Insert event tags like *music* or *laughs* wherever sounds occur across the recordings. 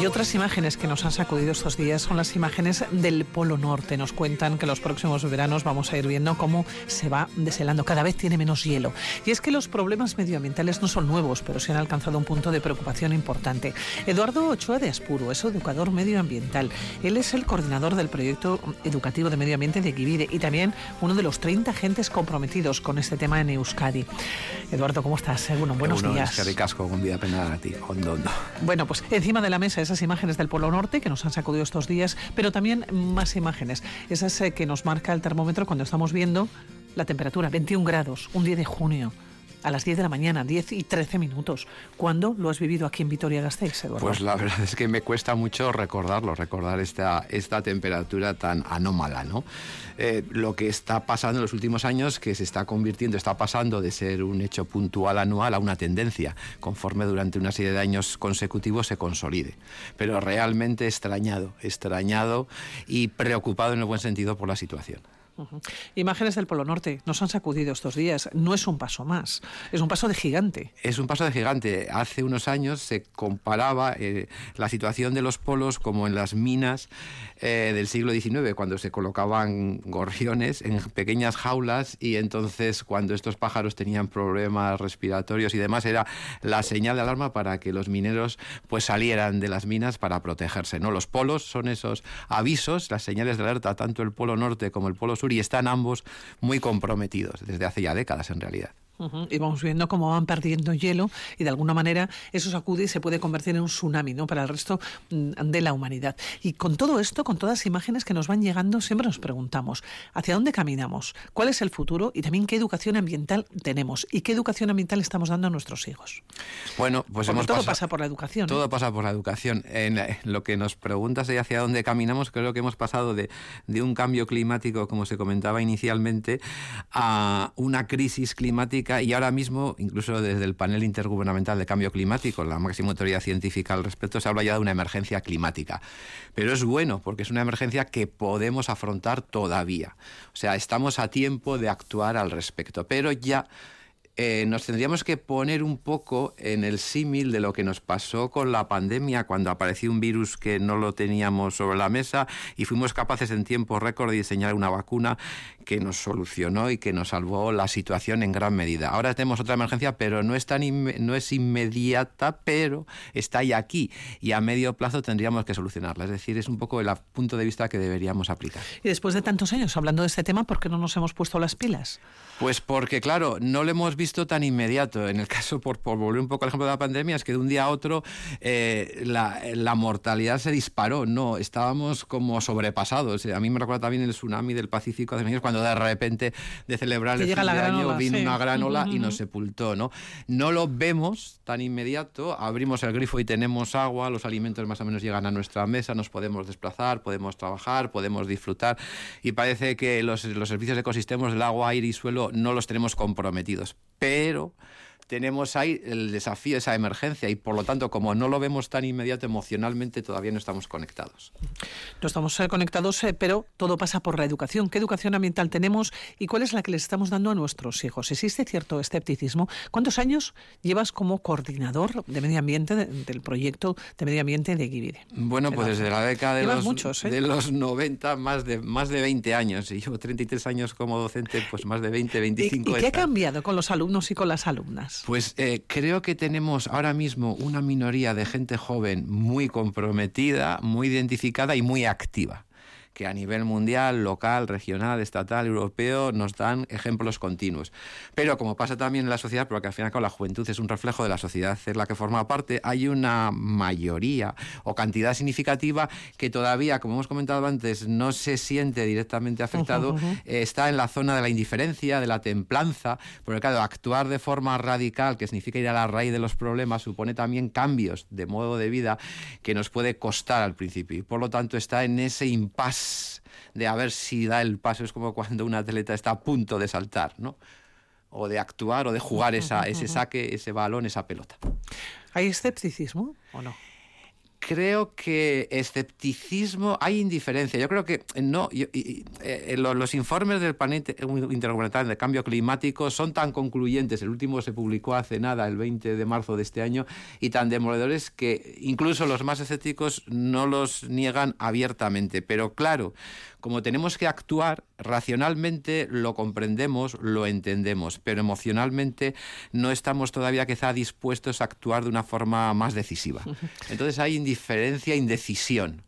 Y otras imágenes que nos han sacudido estos días son las imágenes del Polo Norte. Nos cuentan que los próximos veranos vamos a ir viendo cómo se va deshelando. Cada vez tiene menos hielo. Y es que los problemas medioambientales no son nuevos, pero se han alcanzado un punto de preocupación importante. Eduardo Ochoa de Aspuro es educador medioambiental. Él es el coordinador del proyecto educativo de medio ambiente de Givide y también uno de los 30 agentes comprometidos con este tema en Euskadi. Eduardo, ¿cómo estás? Bueno, buenos días. Es que ricasco, con vida pena a ti. Bueno, pues encima de la mesa esas imágenes del Polo Norte que nos han sacudido estos días, pero también más imágenes, esas eh, que nos marca el termómetro cuando estamos viendo la temperatura, 21 grados, un día de junio a las 10 de la mañana, 10 y 13 minutos. ¿Cuándo lo has vivido aquí en Vitoria-Gasteiz, Eduardo? Pues la verdad es que me cuesta mucho recordarlo, recordar esta, esta temperatura tan anómala, ¿no? Eh, lo que está pasando en los últimos años, que se está convirtiendo, está pasando de ser un hecho puntual anual a una tendencia, conforme durante una serie de años consecutivos se consolide. Pero realmente extrañado, extrañado y preocupado en el buen sentido por la situación. Imágenes del Polo Norte nos han sacudido estos días. No es un paso más, es un paso de gigante. Es un paso de gigante. Hace unos años se comparaba eh, la situación de los polos como en las minas eh, del siglo XIX, cuando se colocaban gorriones en pequeñas jaulas y entonces cuando estos pájaros tenían problemas respiratorios y demás era la señal de alarma para que los mineros pues salieran de las minas para protegerse. ¿no? Los polos son esos avisos, las señales de alerta, tanto el polo norte como el polo sur y están ambos muy comprometidos desde hace ya décadas en realidad. Y vamos viendo cómo van perdiendo hielo y de alguna manera eso sacude y se puede convertir en un tsunami ¿no? para el resto mm, de la humanidad. Y con todo esto, con todas las imágenes que nos van llegando, siempre nos preguntamos, ¿hacia dónde caminamos? ¿Cuál es el futuro? Y también qué educación ambiental tenemos y qué educación ambiental estamos dando a nuestros hijos. Bueno, pues todo pasa por la educación. Todo pasa por la educación. En, lo que nos preguntas de hacia dónde caminamos, creo que hemos pasado de, de un cambio climático, como se comentaba inicialmente, a una crisis climática y ahora mismo, incluso desde el panel intergubernamental de cambio climático, la máxima autoridad científica al respecto, se habla ya de una emergencia climática. Pero es bueno porque es una emergencia que podemos afrontar todavía. O sea, estamos a tiempo de actuar al respecto, pero ya eh, nos tendríamos que poner un poco en el símil de lo que nos pasó con la pandemia cuando apareció un virus que no lo teníamos sobre la mesa y fuimos capaces en tiempo récord de diseñar una vacuna que nos solucionó y que nos salvó la situación en gran medida. Ahora tenemos otra emergencia, pero no es, tan no es inmediata, pero está ahí aquí y a medio plazo tendríamos que solucionarla. Es decir, es un poco el punto de vista que deberíamos aplicar. Y después de tantos años hablando de este tema, ¿por qué no nos hemos puesto las pilas? Pues porque, claro, no lo hemos visto tan inmediato. En el caso, por, volver un poco al ejemplo de la pandemia, es que de un día a otro eh, la, mortalidad se disparó. No, estábamos como sobrepasados. A mí me recuerda también el tsunami del Pacífico hace años, cuando de repente de celebrar el fin de año vino una gran ola y nos sepultó. ¿no? no lo vemos tan inmediato. Abrimos el grifo y tenemos agua, los alimentos más o menos llegan a nuestra mesa, nos podemos desplazar, podemos trabajar, podemos disfrutar. Y parece que los, los servicios ecosistemas del agua, aire y suelo no los tenemos comprometidos. Pero tenemos ahí el desafío, esa emergencia, y por lo tanto, como no lo vemos tan inmediato emocionalmente, todavía no estamos conectados. No estamos eh, conectados, eh, pero todo pasa por la educación. ¿Qué educación ambiental tenemos y cuál es la que les estamos dando a nuestros hijos? ¿Existe cierto escepticismo? ¿Cuántos años llevas como coordinador de medio ambiente del proyecto de medio ambiente de Givide? Bueno, pues desde la década de los, ¿eh? de los 90, más de, más de 20 años. Y llevo 33 años como docente, pues más de 20, 25. ¿Y, y qué ha cambiado con los alumnos y con las alumnas? Pues eh, creo que tenemos ahora mismo una minoría de gente joven muy comprometida, muy identificada y muy activa que a nivel mundial, local, regional, estatal, europeo, nos dan ejemplos continuos. Pero como pasa también en la sociedad, porque al final la juventud es un reflejo de la sociedad es la que forma parte, hay una mayoría o cantidad significativa que todavía, como hemos comentado antes, no se siente directamente afectado, eh, está en la zona de la indiferencia, de la templanza, porque claro, actuar de forma radical, que significa ir a la raíz de los problemas, supone también cambios de modo de vida que nos puede costar al principio y por lo tanto está en ese impasse de a ver si da el paso. Es como cuando un atleta está a punto de saltar, ¿no? O de actuar o de jugar esa, ese *laughs* saque, ese balón, esa pelota. ¿Hay escepticismo o no? Creo que escepticismo, hay indiferencia. Yo creo que no, eh, los, informes del panel intergubernamental de cambio climático son tan concluyentes, el último se publicó hace nada, el 20 de marzo de este año, y tan demoledores que incluso los más escépticos no los niegan abiertamente. Pero claro, como tenemos que actuar racionalmente, lo comprendemos, lo entendemos, pero emocionalmente no estamos todavía quizá dispuestos a actuar de una forma más decisiva. *laughs* Entonces hay indiferencia, indecisión.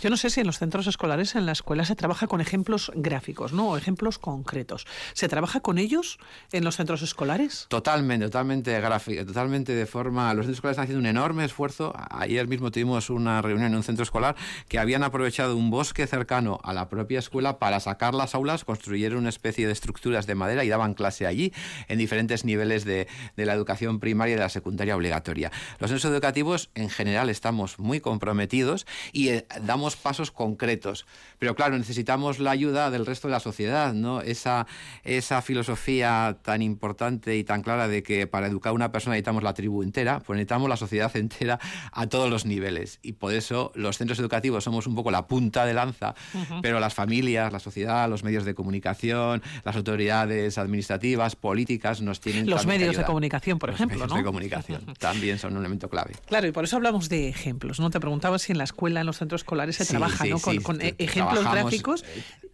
Yo no sé si en los centros escolares, en la escuela, se trabaja con ejemplos gráficos, ¿no? O ejemplos concretos. ¿Se trabaja con ellos en los centros escolares? Totalmente, totalmente gráfico, totalmente de forma. Los centros escolares están haciendo un enorme esfuerzo. Ayer mismo tuvimos una reunión en un centro escolar que habían aprovechado un bosque cercano a la propia escuela para sacar las aulas, construyeron una especie de estructuras de madera y daban clase allí en diferentes niveles de, de la educación primaria y de la secundaria obligatoria. Los centros educativos en general estamos muy comprometidos y eh, damos pasos concretos. Pero claro, necesitamos la ayuda del resto de la sociedad, ¿no? Esa, esa filosofía tan importante y tan clara de que para educar a una persona necesitamos la tribu entera, pues necesitamos la sociedad entera a todos los niveles. Y por eso los centros educativos somos un poco la punta de lanza, pero las familias, la sociedad, los medios de comunicación, las autoridades administrativas, políticas nos tienen Los medios de comunicación, por ejemplo, medios de comunicación *laughs* también son un elemento clave. Claro, y por eso hablamos de ejemplos, ¿no? Te preguntaba si en la escuela, en los centros escolares se trabaja, ¿no? con, e- ejemplos gráficos.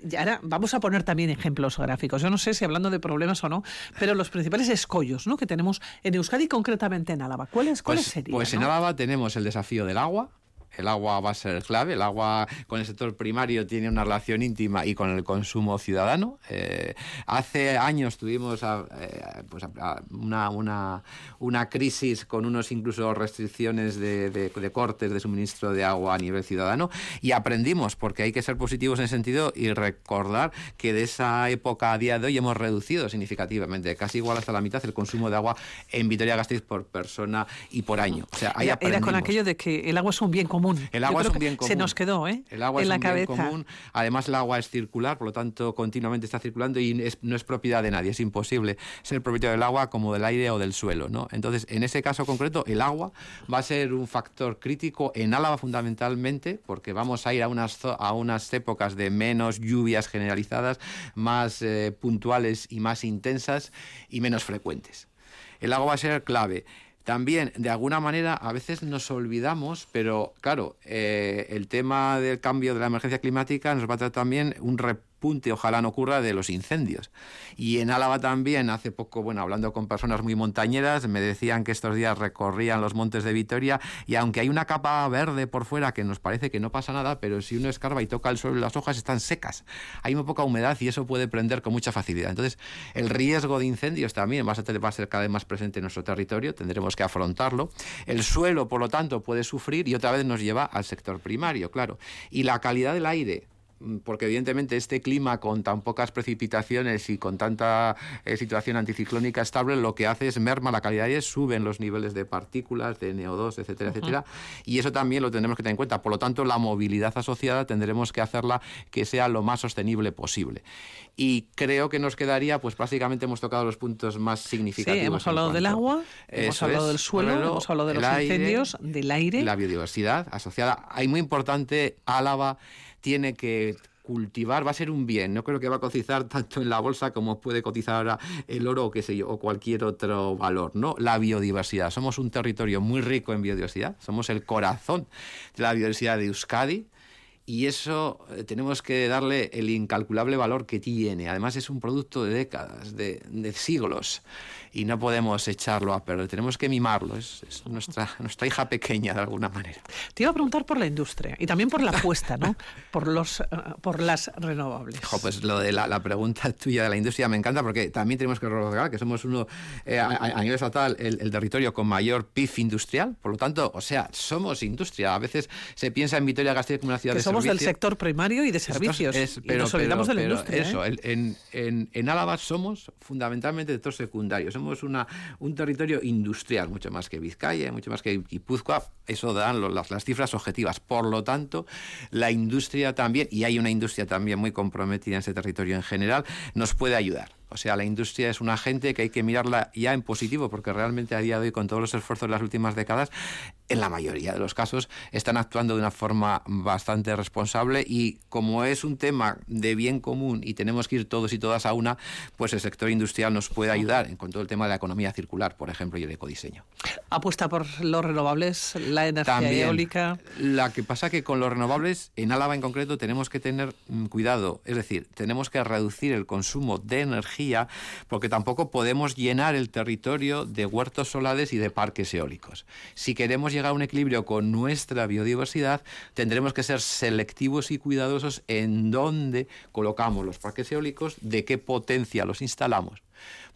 Y ahora vamos a poner también ejemplos gráficos. Yo no sé si hablando de problemas o no, pero los principales escollos ¿no? que tenemos en Euskadi, concretamente en Álava. ¿Cuáles, cuáles pues, serían? Pues en Álava tenemos el desafío del agua, el agua va a ser clave. El agua con el sector primario tiene una relación íntima y con el consumo ciudadano. Eh, hace años tuvimos eh, pues una, una, una, crisis con unos incluso restricciones de, de, cortes de suministro de agua a nivel ciudadano y aprendimos, porque hay que ser positivos en ese sentido y recordar que de esa época a día de hoy hemos reducido significativamente, casi igual hasta la mitad, el consumo de agua en Vitoria-Gasteiz por persona y por año. O sea, era con aquello de que el agua es un bien común el agua es un bien común. Se nos quedó, ¿eh? El agua es un bien común. Además, el agua es circular, por lo tanto, continuamente está circulando y no es propiedad de nadie. Es imposible ser propietario del agua como del aire o del suelo, ¿no? Entonces, en ese caso concreto, el agua va a ser un factor crítico en Álava fundamentalmente, porque vamos a ir a unas, a unas épocas de menos lluvias generalizadas, más eh, puntuales y más intensas y menos frecuentes. El agua va a ser clave. También, de alguna manera, a veces nos olvidamos, pero claro, eh, el tema del cambio de la emergencia climática nos va a traer también un punte, ojalá no ocurra, de los incendios. Y en Álava también, hace poco, bueno, hablando con personas muy montañeras, me decían que estos días recorrían los montes de Vitoria y aunque hay una capa verde por fuera que nos parece que no pasa nada, pero si uno escarba y toca el suelo, las hojas están secas. Hay muy poca humedad y eso puede prender con mucha facilidad. Entonces, el riesgo de incendios también va a ser, va a ser cada vez más presente en nuestro territorio, tendremos que afrontarlo. El suelo, por lo tanto, puede sufrir y otra vez nos lleva al sector primario, claro. Y la calidad del aire, porque evidentemente este clima con tan pocas precipitaciones y con tanta eh, situación anticiclónica estable lo que hace es merma la calidad de aire, suben los niveles de partículas, de NO2, etcétera, etcétera, y eso también lo tendremos que tener en cuenta. Por lo tanto, la movilidad asociada tendremos que hacerla que sea lo más sostenible posible. Y creo que nos quedaría, pues prácticamente hemos tocado los puntos más significativos. Sí, hemos hablado del agua, hemos hablado del suelo, hemos hablado de los incendios, del aire. La biodiversidad asociada. Hay muy importante Álava tiene que cultivar va a ser un bien. No creo que va a cotizar *laughs* tanto en la bolsa como puede cotizar ahora el oro o qué sé yo, o cualquier otro valor, ¿no? La biodiversidad. Somos un territorio muy rico en biodiversidad. Somos el corazón de la biodiversidad de Euskadi. Y eso eh, tenemos que darle el incalculable valor que tiene. Además es un producto de décadas, de, de siglos y no podemos echarlo a perder, tenemos que mimarlo, es, nuestra, *laughs* nuestra hija pequeña de alguna manera. Te iba a preguntar por la industria y también por la apuesta, ¿no? *laughs* por, los, eh, por las renovables. pues lo de la, pregunta *laughs* tuya de la industria me encanta porque también tenemos que recordar que somos uno, eh, a, nivel estatal, el, territorio con mayor PIB industrial, por lo tanto, o sea, somos industria. A veces se piensa en Vitoria-Gasteiz como una ciudad que del sector primario y de servicios. pero, nos olvidamos de la industria. Eso, ¿eh? en, en, en Álava somos fundamentalmente sector secundario. Somos una, un territorio industrial, mucho más que Vizcaya, mucho más que Guipúzcoa. Eso dan las, las cifras objetivas. Por lo tanto, la industria también, y hay una industria también muy comprometida en ese territorio en general, nos puede ayudar. O sea, la industria es una gente que hay que mirarla ya en positivo, porque realmente a día de hoy, con todos los esfuerzos de las últimas décadas, en la mayoría de los casos están actuando de una forma bastante responsable y como es un tema de bien común y tenemos que ir todos y todas a una, pues el sector industrial nos puede ayudar con todo el tema de la economía circular, por ejemplo, y el ecodiseño. Apuesta por los renovables, la energía eólica. La que pasa que con los renovables, en Álava en concreto, tenemos que tener mm, cuidado, es decir, tenemos que reducir el consumo de porque tampoco podemos llenar el territorio de huertos solares y de parques eólicos. Si queremos llegar a un equilibrio con nuestra biodiversidad, tendremos que ser selectivos y cuidadosos en dónde colocamos los parques eólicos, de qué potencia los instalamos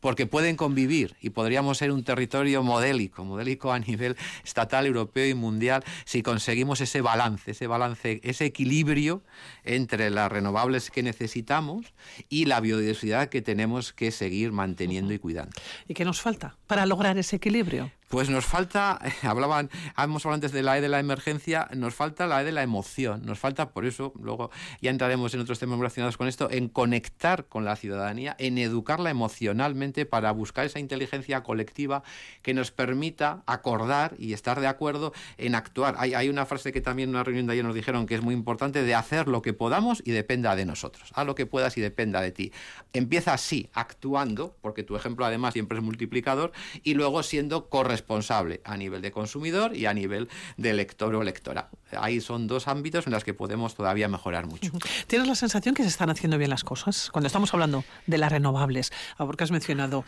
porque pueden convivir y podríamos ser un territorio modélico, modélico a nivel estatal, europeo y mundial, si conseguimos ese balance, ese balance, ese equilibrio entre las renovables que necesitamos y la biodiversidad que tenemos que seguir manteniendo y cuidando. ¿Y qué nos falta para lograr ese equilibrio? Pues nos falta, *laughs* hablaban, hemos antes de la E de la emergencia, nos falta la E de la emoción, nos falta, por eso, luego ya entraremos en otros temas relacionados con esto, en conectar con la ciudadanía, en educarla emocionalmente para buscar esa inteligencia colectiva que nos permita acordar y estar de acuerdo en actuar. Hay, hay una frase que también en una reunión de ayer nos dijeron que es muy importante, de hacer lo que podamos y dependa de nosotros. Haz lo que puedas y dependa de ti. Empieza así, actuando, porque tu ejemplo además siempre es multiplicador, y luego siendo corresponsable responsable a nivel de consumidor y a nivel de lector o lectora. Ahí son dos ámbitos en los que podemos todavía mejorar mucho. ¿Tienes la sensación que se están haciendo bien las cosas? Cuando estamos hablando de las renovables, ah, porque has mencionado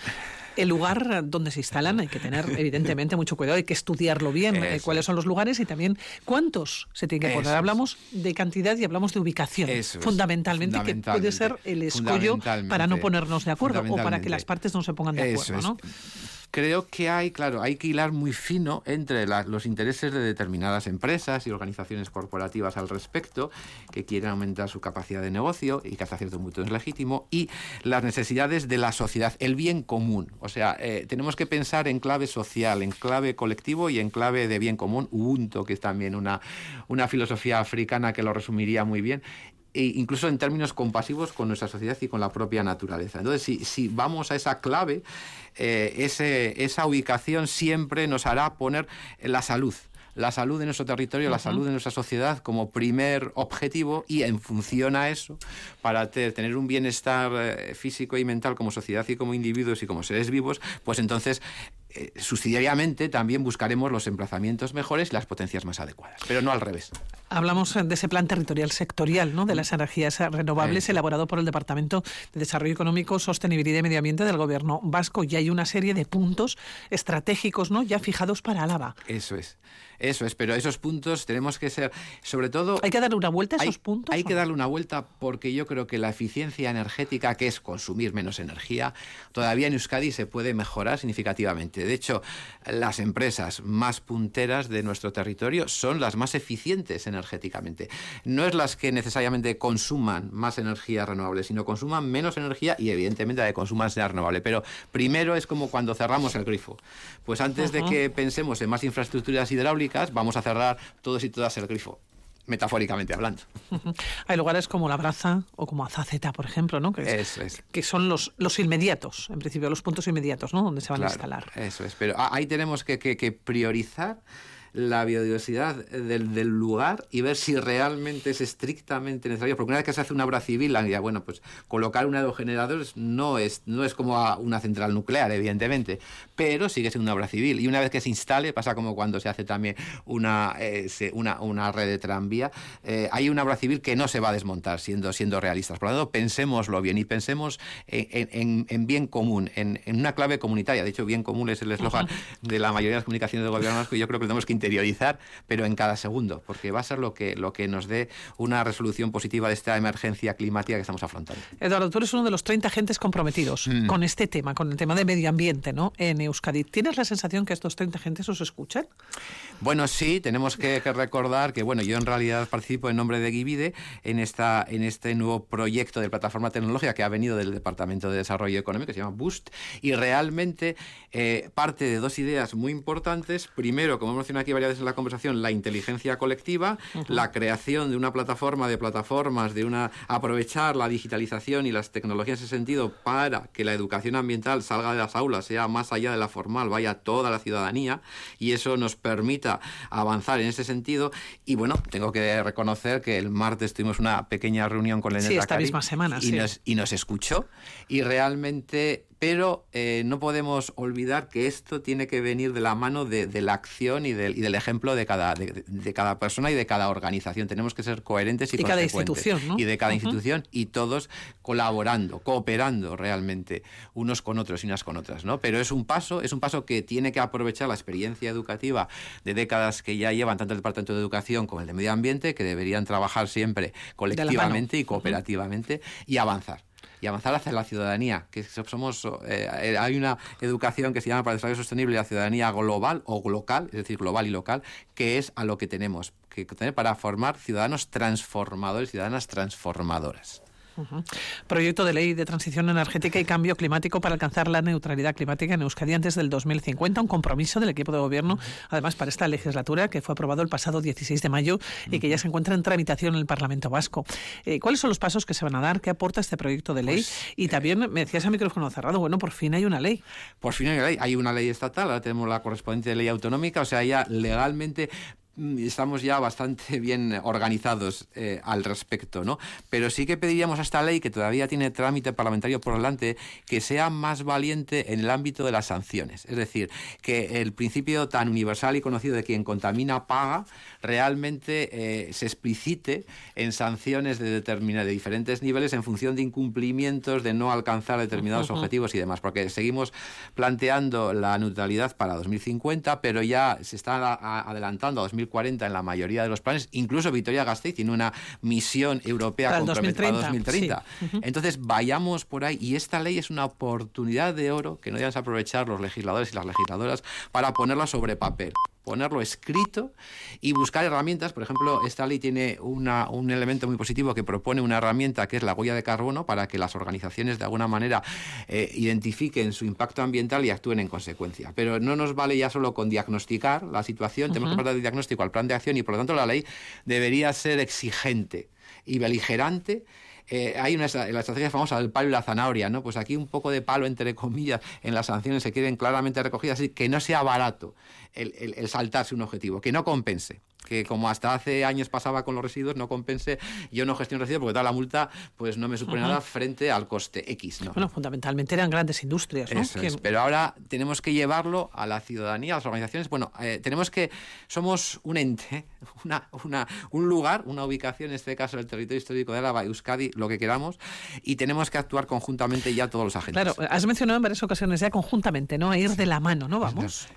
el lugar donde se instalan, hay que tener evidentemente mucho cuidado, hay que estudiarlo bien, eh, cuáles son los lugares y también cuántos se tienen que poner. Hablamos de cantidad y hablamos de ubicación, fundamentalmente, que puede ser el escollo para no ponernos de acuerdo o para que las partes no se pongan de acuerdo. ¿no? Creo que hay, claro, hay que hilar muy fino entre los intereses de determinadas empresas y organizaciones corporativas al respecto, que quieren aumentar su capacidad de negocio y que hasta cierto punto es legítimo, y las necesidades de la sociedad, el bien común. O sea, eh, tenemos que pensar en clave social, en clave colectivo y en clave de bien común. Ubuntu, que es también una, una filosofía africana que lo resumiría muy bien, e incluso en términos compasivos con nuestra sociedad y con la propia naturaleza. Entonces, si, si vamos a esa clave, eh, ese, esa ubicación siempre nos hará poner la salud la salud de nuestro territorio, la salud de nuestra sociedad como primer objetivo y en función a eso, para tener un bienestar eh, físico y mental como sociedad y como individuos y como seres vivos, pues entonces eh, subsidiariamente también buscaremos los emplazamientos mejores y las potencias más adecuadas, pero no al revés. Hablamos de ese plan territorial sectorial ¿no? de las energías renovables elaborado por el Departamento de Desarrollo Económico, Sostenibilidad y Medio Ambiente del Gobierno vasco y hay una serie de puntos estratégicos ¿no? ya fijados para Álava. Eso es. Eso es, pero esos puntos tenemos que ser, sobre todo... ¿Hay que darle una vuelta a esos puntos? Hay que darle una vuelta porque yo creo que la eficiencia energética, que es consumir menos energía, todavía en Euskadi se puede mejorar significativamente. De hecho, las empresas más punteras de nuestro territorio son las más eficientes energéticamente. No es las que necesariamente consuman más energía renovable, sino consuman menos energía y evidentemente la de consuman sea renovable. Pero primero es como cuando cerramos el grifo. Pues antes de que pensemos en más infraestructuras hidráulicas, vamos a cerrar todos y todas el grifo metafóricamente hablando. *laughs* Hay lugares como La Braza o como Azaceta, por ejemplo, ¿no? Que, es, que son los, los inmediatos, en principio, los puntos inmediatos, ¿no? Donde se van a instalar. Eso es, pero ahí tenemos que, que, que priorizar la biodiversidad del, del, lugar y ver si realmente es estrictamente necesario. Porque una vez que se hace una obra civil, ya, bueno, pues colocar un aerogenerador no es, no es como una central nuclear, evidentemente, pero sigue siendo una obra civil. Y una vez que se instale, pasa como cuando se hace también una, eh, una, una, red de tranvía, eh, hay una obra civil que no se va a desmontar, siendo, siendo realistas. Por lo tanto, pensémoslo bien y pensemos en, en, en bien común, en, en, una clave comunitaria. De hecho, bien común es el eslogan de la mayoría de las comunicaciones del gobierno vasco y yo creo que tenemos que interiorizar, pero en cada segundo, porque va a ser lo que, lo que nos dé una resolución positiva de esta emergencia climática que estamos afrontando. Eduardo, tú eres uno de los 30 agentes comprometidos mm. con este tema, con el tema de medio ambiente ¿no? en Euskadi. ¿Tienes la sensación que estos 30 agentes os escuchan? Bueno, sí, tenemos que, recordar que bueno, yo en realidad participo en nombre de Givide en, esta, en este nuevo proyecto de plataforma tecnológica que ha venido del Departamento de Desarrollo Económico, que se llama Boost, y realmente eh, parte de dos ideas muy importantes. Primero, como hemos mencionado aquí, aquí varias veces en la conversación, la inteligencia colectiva, la creación de una plataforma de plataformas, de una aprovechar la digitalización y las tecnologías en ese sentido para que la educación ambiental salga de las aulas, sea más allá de la formal, vaya a toda la ciudadanía y eso nos permita avanzar en ese sentido. Y bueno, tengo que reconocer que el martes tuvimos una pequeña reunión con el sí, esta misma semana, y, nos, y nos escuchó y realmente pero eh, no podemos olvidar que esto tiene que venir de la mano de, la acción y del, y del, ejemplo de cada, de, cada persona y de cada organización. Tenemos que ser coherentes y, y cada institución, ¿no? Y de cada institución y todos colaborando, cooperando realmente unos con otros y unas con otras, ¿no? Pero es un paso, es un paso que tiene que aprovechar la experiencia educativa de décadas que ya llevan tanto el Departamento de Educación como el de Medio Ambiente, que deberían trabajar siempre colectivamente y cooperativamente y avanzar y avanzar hacia la ciudadanía, que somos eh, hay una educación que se llama para el desarrollo sostenible la ciudadanía global o local, es decir, global y local, que es a lo que tenemos que tener para formar ciudadanos transformadores, ciudadanas transformadoras. Proyecto de ley de transición energética y cambio climático para alcanzar la neutralidad climática en Euskadi antes del 2050, un compromiso del equipo de gobierno, además para esta legislatura que fue aprobado el pasado 16 de mayo y que ya se encuentra en tramitación en el Parlamento Vasco. Eh, ¿Cuáles son los pasos que se van a dar? ¿Qué aporta este proyecto de ley? Pues, y también me decías a micrófono cerrado, bueno, por fin hay una ley. Por fin hay una ley. Hay una ley estatal, ahora tenemos la correspondiente ley autonómica, o sea, ya legalmente estamos ya bastante *laughs* bien organizados eh, al respecto, ¿no? Pero sí que pediríamos a esta ley, que todavía tiene trámite parlamentario por delante, que sea más valiente en el ámbito de las sanciones. Es decir, que el principio tan universal y conocido de quien contamina paga realmente eh, se explicite en sanciones de, determinados de diferentes niveles en función de incumplimientos, de no alcanzar determinados objetivos y demás. Porque seguimos planteando la neutralidad para 2050, pero ya se está adelantando a 2050 2040 en la mayoría de los planes, incluso Vitoria-Gasteiz tiene una misión europea para 2030. 2030. Entonces, vayamos por ahí y esta ley es una oportunidad de oro que no debemos aprovechar los legisladores y las legisladoras para ponerla sobre papel ponerlo escrito y buscar herramientas. Por ejemplo, esta ley tiene una, un elemento muy positivo que propone una herramienta que es la huella de carbono para que las organizaciones de alguna manera eh, identifiquen su impacto ambiental y actúen en consecuencia. Pero no nos vale ya solo con diagnosticar la situación, tenemos que pasar del diagnóstico al plan de acción y por lo tanto la ley debería ser exigente y beligerante eh, hay una, la estrategia famosa del palo y la zanahoria, ¿no? Pues aquí un poco de palo, entre comillas, en las sanciones se queden claramente recogidas, así que no sea barato el saltarse un objetivo, que no compense que como hasta hace años pasaba con los residuos, no compense, yo no gestiono residuos porque toda la multa pues no me supone nada frente al coste X. ¿no? Bueno, fundamentalmente eran grandes industrias, ¿no? pero ahora tenemos que llevarlo a la ciudadanía, a las organizaciones. Bueno, eh, tenemos que, somos un ente, *laughs* una, una, un lugar, una ubicación, en este caso el territorio histórico de Álava, Euskadi, lo que queramos, y tenemos que actuar conjuntamente ya todos los agentes. Claro, has mencionado en varias ocasiones ya conjuntamente, ¿no? A ir de la mano, ¿no? Vamos.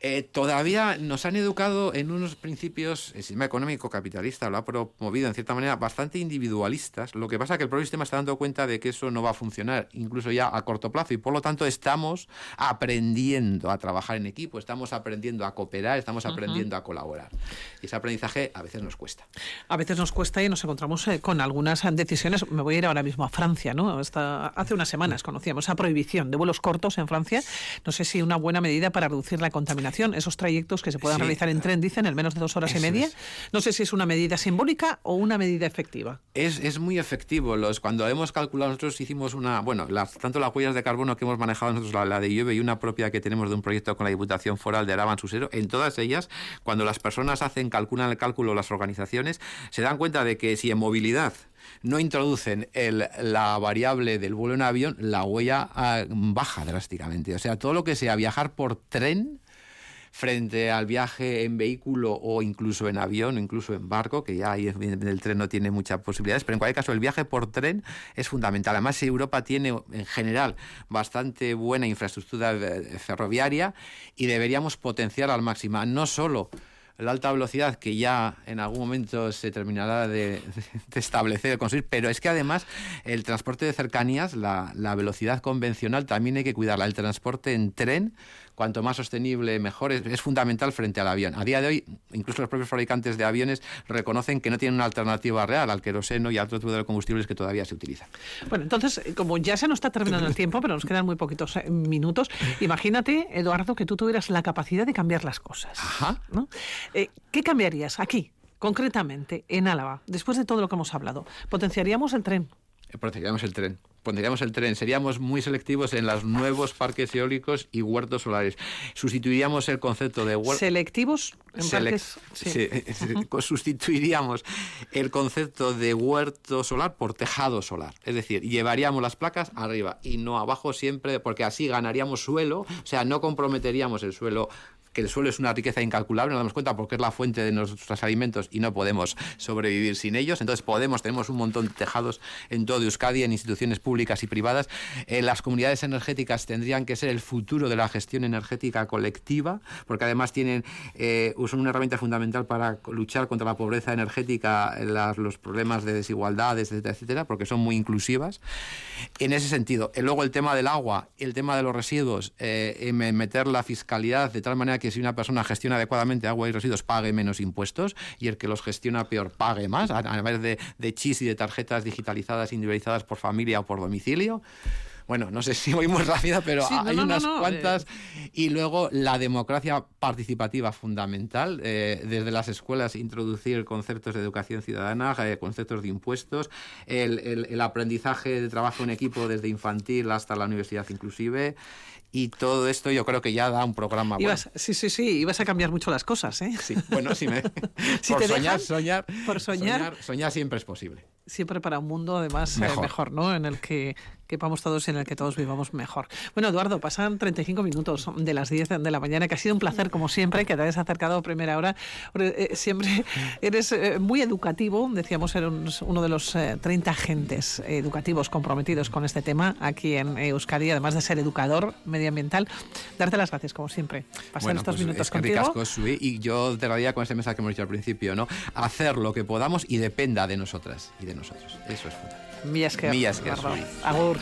Eh, todavía nos han educado en unos principios, el sistema económico capitalista lo ha promovido en cierta manera bastante individualistas. Lo que pasa es que el propio sistema está dando cuenta de que eso no va a funcionar, incluso ya a corto plazo, y por lo tanto estamos aprendiendo a trabajar en equipo, estamos aprendiendo a cooperar, estamos aprendiendo a colaborar. Y ese aprendizaje a veces nos cuesta. A veces nos cuesta y nos encontramos eh, con algunas decisiones. Me voy a ir ahora mismo a Francia, ¿no? Hasta hace unas semanas conocíamos esa prohibición de vuelos cortos en Francia. No sé si una buena medida para reducir la contaminación esos trayectos que se puedan realizar en tren, dicen, en menos de dos horas y media. No sé si es una medida simbólica o una medida efectiva. Es, es muy efectivo. Los, cuando hemos calculado, nosotros hicimos una, bueno, tanto las huellas de carbono que hemos manejado nosotros, la, de Llueve y una propia que tenemos de un proyecto con la Diputación Foral de Araban Susero, en todas ellas, cuando las personas hacen, calculan el cálculo, las organizaciones, se dan cuenta de que si en movilidad no introducen el, la variable del vuelo en avión, la huella ah, baja drásticamente. O sea, todo lo que sea viajar por tren frente al viaje en vehículo o incluso en avión o incluso en barco, que ya ahí el tren no tiene muchas posibilidades, pero en cualquier caso el viaje por tren es fundamental. Además, Europa tiene en general bastante buena infraestructura eh, ferroviaria y deberíamos potenciar al máximo, no solo la alta velocidad que ya en algún momento se terminará *laughs* de, establecer, de construir, pero es que además el transporte de cercanías, la, la, velocidad convencional también hay que cuidarla. El transporte en tren cuanto más sostenible, mejor, es, fundamental frente al avión. A día de hoy, incluso los propios fabricantes de aviones reconocen que no tienen una alternativa real al queroseno y a otro tipo de combustibles que todavía se utilizan. Bueno, entonces, como ya se nos está terminando el tiempo, pero nos quedan muy poquitos eh, minutos, imagínate, Eduardo, que tú tuvieras la capacidad de cambiar las cosas. Ajá. Eh, ¿Qué cambiarías aquí? concretamente en Álava, después de todo lo que hemos hablado, potenciaríamos el tren. Potenciaríamos el tren pondríamos el tren, seríamos muy selectivos en los nuevos parques eólicos y huertos solares. Sustituiríamos el concepto de huertos. ¿Selectivos? En parques? Sí. *laughs* Sustituiríamos el concepto de huerto solar por tejado solar. Es decir, llevaríamos las placas arriba y no abajo siempre, porque así ganaríamos suelo, o sea, no comprometeríamos el suelo que el suelo es una riqueza incalculable, nos damos cuenta porque es la fuente de nuestros alimentos y no podemos sobrevivir sin ellos. Entonces podemos, tenemos un montón de tejados en todo Euskadi, en instituciones públicas y privadas. Eh, las comunidades energéticas tendrían que ser el futuro de la gestión energética colectiva, porque además tienen, eh, son una herramienta fundamental para luchar contra la pobreza energética, los problemas de desigualdades, etcétera, etcétera, porque son muy inclusivas. En ese sentido, eh, luego el tema del agua, el tema de los residuos, meter la fiscalidad de tal manera que que si una persona gestiona adecuadamente agua y residuos pague menos impuestos y el que los gestiona peor pague más, a través de, de chis y de tarjetas digitalizadas, individualizadas por familia o por domicilio bueno, no sé si voy muy rápida, pero hay unas cuantas. Eh. Y luego la democracia participativa fundamental, eh, desde las escuelas introducir conceptos de educación ciudadana, eh, conceptos de impuestos, el, el, aprendizaje de trabajo en equipo desde infantil hasta la universidad inclusive. Y todo esto yo creo que ya da un programa. sí, sí, sí, ibas a cambiar mucho las cosas, ¿eh? Sí, bueno, sí me... *laughs* por, soñar, soñar, por soñar, soñar, siempre es posible. Siempre para un mundo, además, mejor, mejor ¿no? En el que quepamos todos y en el que todos vivamos mejor. Bueno, Eduardo, pasan 35 minutos de las 10 de la mañana, que ha sido un placer, como siempre, que te hayas acercado a primera hora. Eh, siempre eres eh, muy educativo, decíamos, eres uno de los 30 eh, agentes educativos comprometidos con este tema aquí en Euskadi, además de ser educador medioambiental. Darte las gracias, como siempre. Pasar estos pues minutos contigo. y yo te con ese mensaje que hemos dicho al principio, ¿no? Hacer lo que podamos y dependa de nosotras y de nosotros. Eso es fundamental. Millas que Millas que Agur,